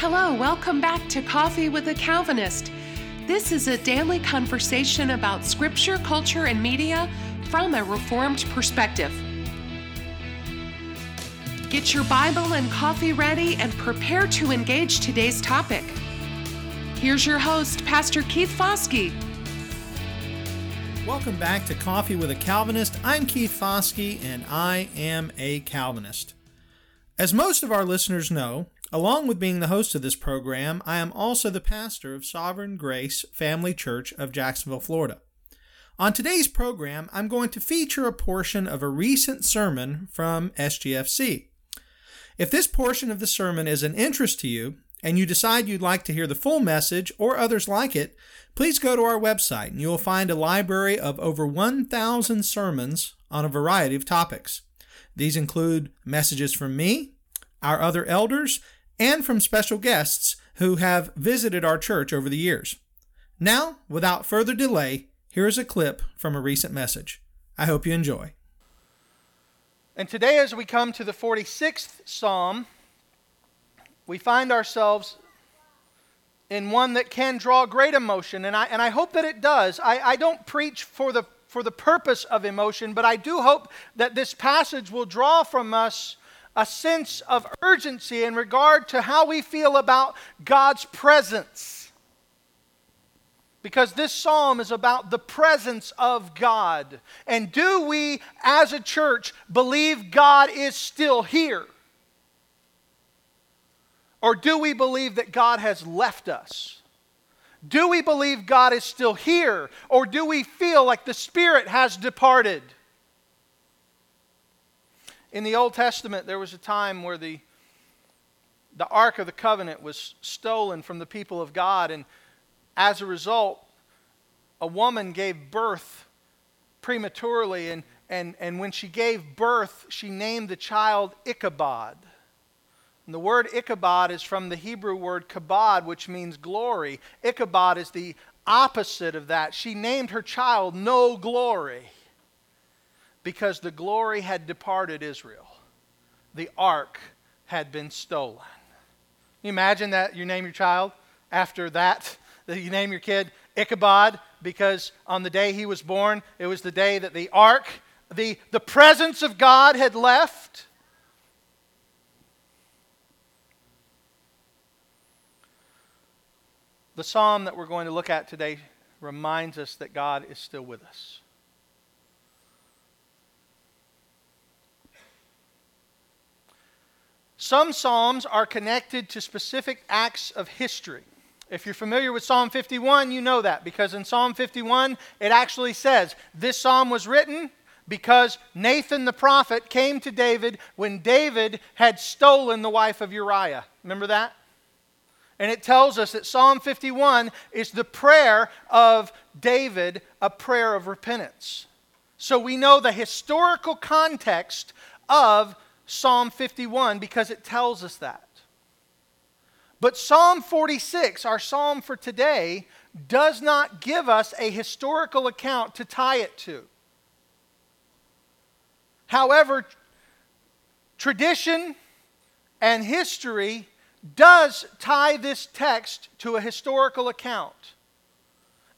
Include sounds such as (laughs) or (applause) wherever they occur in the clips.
Hello, welcome back to Coffee with a Calvinist. This is a daily conversation about scripture, culture, and media from a Reformed perspective. Get your Bible and coffee ready and prepare to engage today's topic. Here's your host, Pastor Keith Foskey. Welcome back to Coffee with a Calvinist. I'm Keith Foskey, and I am a Calvinist. As most of our listeners know, along with being the host of this program, I am also the pastor of Sovereign Grace Family Church of Jacksonville, Florida. On today's program, I'm going to feature a portion of a recent sermon from SGFC. If this portion of the sermon is an interest to you, and you decide you'd like to hear the full message or others like it, please go to our website and you will find a library of over 1,000 sermons on a variety of topics. These include messages from me, our other elders, and from special guests who have visited our church over the years. Now, without further delay, here is a clip from a recent message. I hope you enjoy. And today, as we come to the 46th Psalm, we find ourselves in one that can draw great emotion, and I, and I hope that it does. I, I don't preach for the, for the purpose of emotion, but I do hope that this passage will draw from us a sense of urgency in regard to how we feel about God's presence. Because this psalm is about the presence of God. And do we, as a church, believe God is still here? Or do we believe that God has left us? Do we believe God is still here? Or do we feel like the Spirit has departed? In the Old Testament, there was a time where the, the Ark of the Covenant was stolen from the people of God, and as a result, a woman gave birth prematurely, and, and, and when she gave birth, she named the child Ichabod. And the word Ichabod is from the Hebrew word kabod, which means glory. Ichabod is the opposite of that. She named her child No Glory because the glory had departed Israel. The ark had been stolen. You imagine that you name your child after that? (laughs) That you name your kid Ichabod because on the day he was born, it was the day that the ark, the, the presence of God had left. The psalm that we're going to look at today reminds us that God is still with us. Some psalms are connected to specific acts of history. If you're familiar with Psalm 51, you know that because in Psalm 51, it actually says this psalm was written because Nathan the prophet came to David when David had stolen the wife of Uriah. Remember that? And it tells us that Psalm 51 is the prayer of David, a prayer of repentance. So we know the historical context of Psalm 51 because it tells us that. But Psalm 46, our psalm for today, does not give us a historical account to tie it to. However, tradition and history does tie this text to a historical account.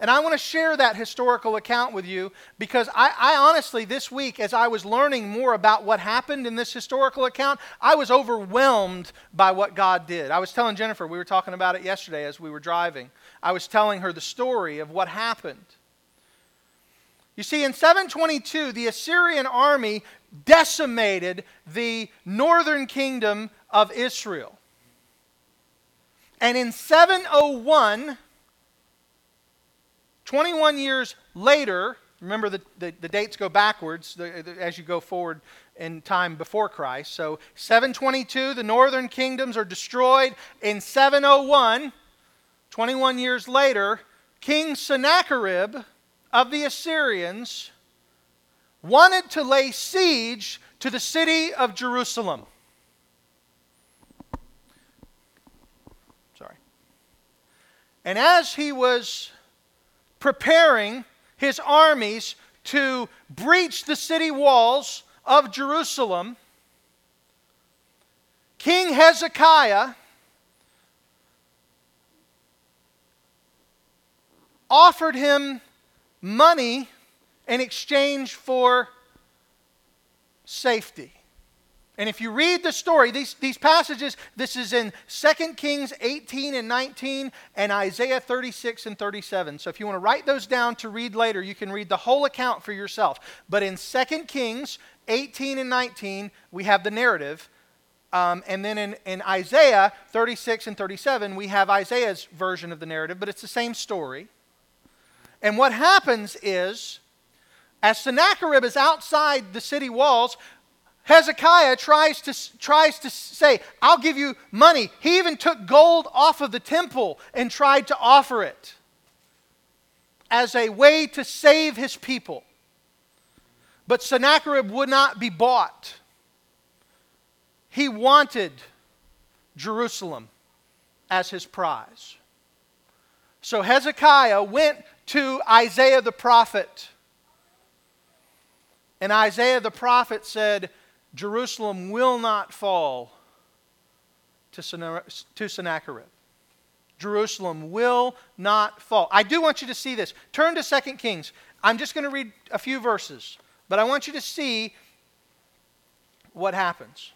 And I want to share that historical account with you because I, I, honestly, this week, as I was learning more about what happened in this historical account, I was overwhelmed by what God did. I was telling Jennifer, we were talking about it yesterday as we were driving. I was telling her the story of what happened. You see, in 722, the Assyrian army decimated the northern kingdom of Israel. And in 701, 21 years later, remember the, the, the dates go backwards the, the, as you go forward in time before Christ. So 722, the northern kingdoms are destroyed. In 701, 21 years later, King Sennacherib of the Assyrians wanted to lay siege to the city of Jerusalem. Sorry. And as he was preparing his armies to breach the city walls of Jerusalem, King Hezekiah offered him money in exchange for safety. And if you read the story, these, these passages, this is in 2 Kings 18 and 19 and Isaiah 36 and 37. So if you want to write those down to read later, you can read the whole account for yourself. But in 2 Kings 18 and 19, we have the narrative. Um, and then in, in Isaiah 36 and 37, we have Isaiah's version of the narrative, but it's the same story. And what happens is, as Sennacherib is outside the city walls, Hezekiah tries to, tries to say, I'll give you money. He even took gold off of the temple and tried to offer it as a way to save his people. But Sennacherib would not be bought. He wanted Jerusalem as his prize. So Hezekiah went to Isaiah the prophet. And Isaiah the prophet said, Jerusalem will not fall to Sennacherib. Jerusalem will not fall. I do want you to see this. Turn to 2 Kings. I'm just going to read a few verses, but I want you to see what happens.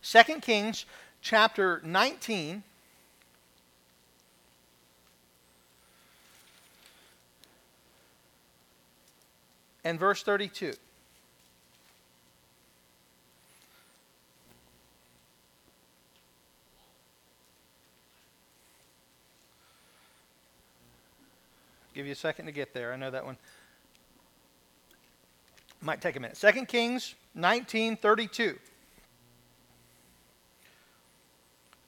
Second Kings chapter 19 and verse 32. Give you a second to get there. I know that one might take a minute. 2 Kings 19:32.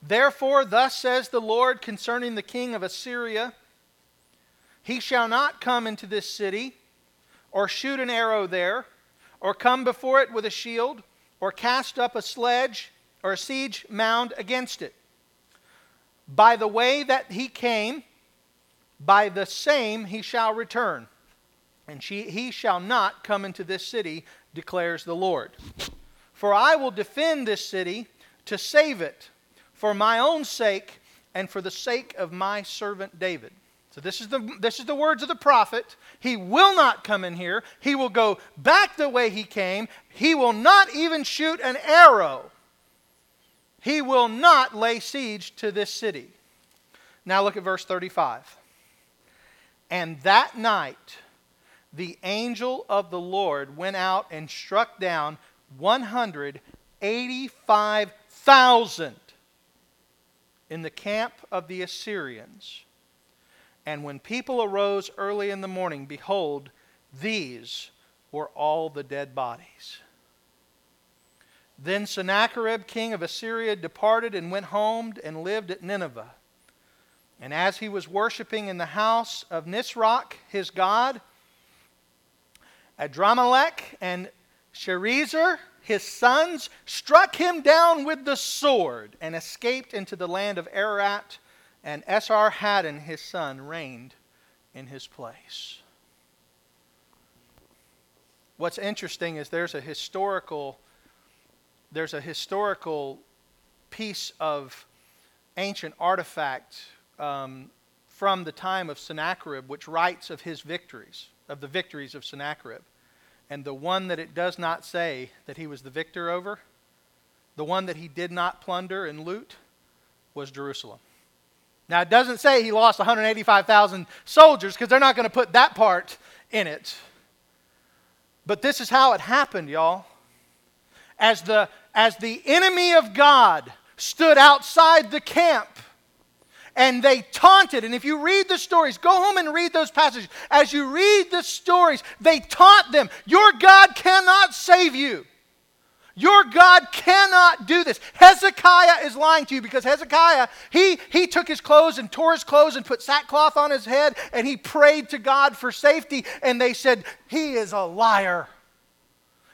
Therefore, thus says the Lord concerning the king of Assyria He shall not come into this city or shoot an arrow there, or come before it with a shield, or cast up a sledge or a siege mound against it. By the way that he came, by the same he shall return, and she, he shall not come into this city, declares the Lord. For I will defend this city to save it, for my own sake and for the sake of my servant David. So this is the this is the words of the prophet. He will not come in here. He will go back the way he came. He will not even shoot an arrow. He will not lay siege to this city. Now look at verse 35. And that night the angel of the Lord went out and struck down 185,000 in the camp of the Assyrians and when people arose early in the morning, behold, these were all the dead bodies. Then Sennacherib, king of Assyria, departed and went home and lived at Nineveh. And as he was worshiping in the house of Nisroch, his god, Adrammelech and Sharezer, his sons, struck him down with the sword and escaped into the land of Ararat and Esarhaddon, his son, reigned in his place. What's interesting is there's a historical there's a historical piece of ancient artifact um, from the time of Sennacherib, which writes of his victories, of the victories of Sennacherib. And the one that it does not say that he was the victor over, the one that he did not plunder and loot, was Jerusalem. Now, it doesn't say he lost 185,000 soldiers because they're not going to put that part in it. But this is how it happened, y'all. As the, as the enemy of God stood outside the camp and they taunted, and if you read the stories, go home and read those passages. As you read the stories, they taunt them Your God cannot save you. Your God cannot do this. Hezekiah is lying to you because Hezekiah, he, he took his clothes and tore his clothes and put sackcloth on his head and he prayed to God for safety. And they said, He is a liar.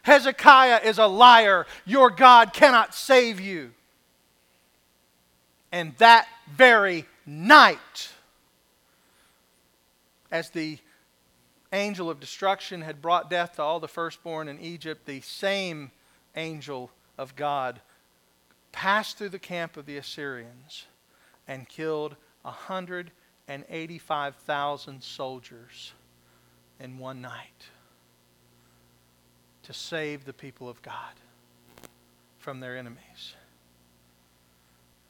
Hezekiah is a liar. Your God cannot save you. And that very night, as the angel of destruction had brought death to all the firstborn in Egypt, the same angel of God passed through the camp of the Assyrians and killed 185,000 soldiers in one night to save the people of God from their enemies.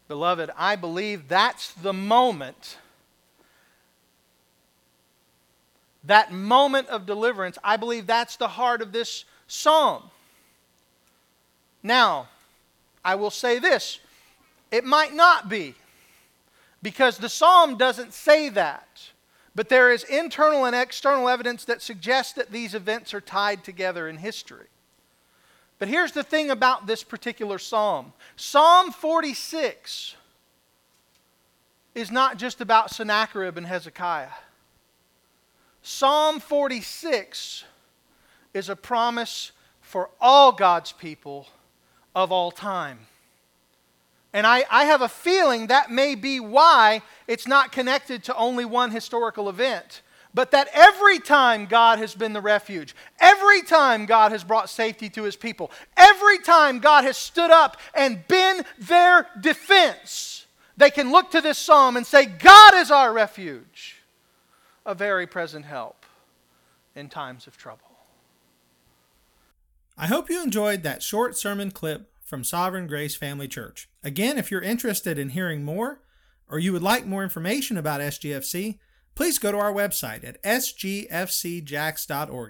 Beloved, I believe that's the moment, that moment of deliverance, I believe that's the heart of this psalm. Now, I will say this it might not be, because the psalm doesn't say that. But there is internal and external evidence that suggests that these events are tied together in history. But here's the thing about this particular psalm Psalm 46 is not just about Sennacherib and Hezekiah. Psalm 46 is a promise for all God's people of all time. And I, I have a feeling that may be why it's not connected to only one historical event. But that every time God has been the refuge, every time God has brought safety to his people, every time God has stood up and been their defense, they can look to this psalm and say, God is our refuge, a very present help in times of trouble. I hope you enjoyed that short sermon clip from Sovereign Grace Family Church. Again, if you're interested in hearing more or you would like more information about SGFC, please go to our website at sgfcjax.org.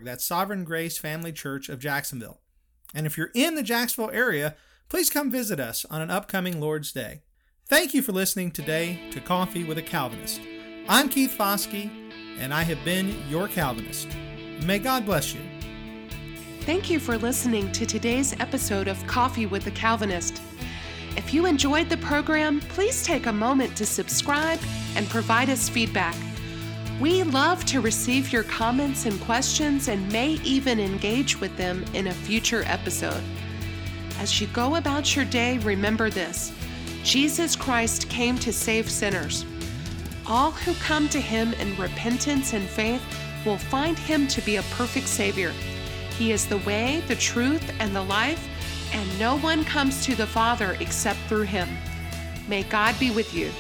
That's Sovereign Grace Family Church of Jacksonville. And if you're in the Jacksonville area, please come visit us on an upcoming Lord's Day. Thank you for listening today to Coffee with a Calvinist. I'm Keith Foskey, and I have been your Calvinist. May God bless you. Thank you for listening to today's episode of Coffee with the Calvinist. If you enjoyed the program, please take a moment to subscribe and provide us feedback. We love to receive your comments and questions and may even engage with them in a future episode. As you go about your day, remember this Jesus Christ came to save sinners. All who come to him in repentance and faith will find him to be a perfect Savior. He is the way, the truth, and the life, and no one comes to the Father except through him. May God be with you.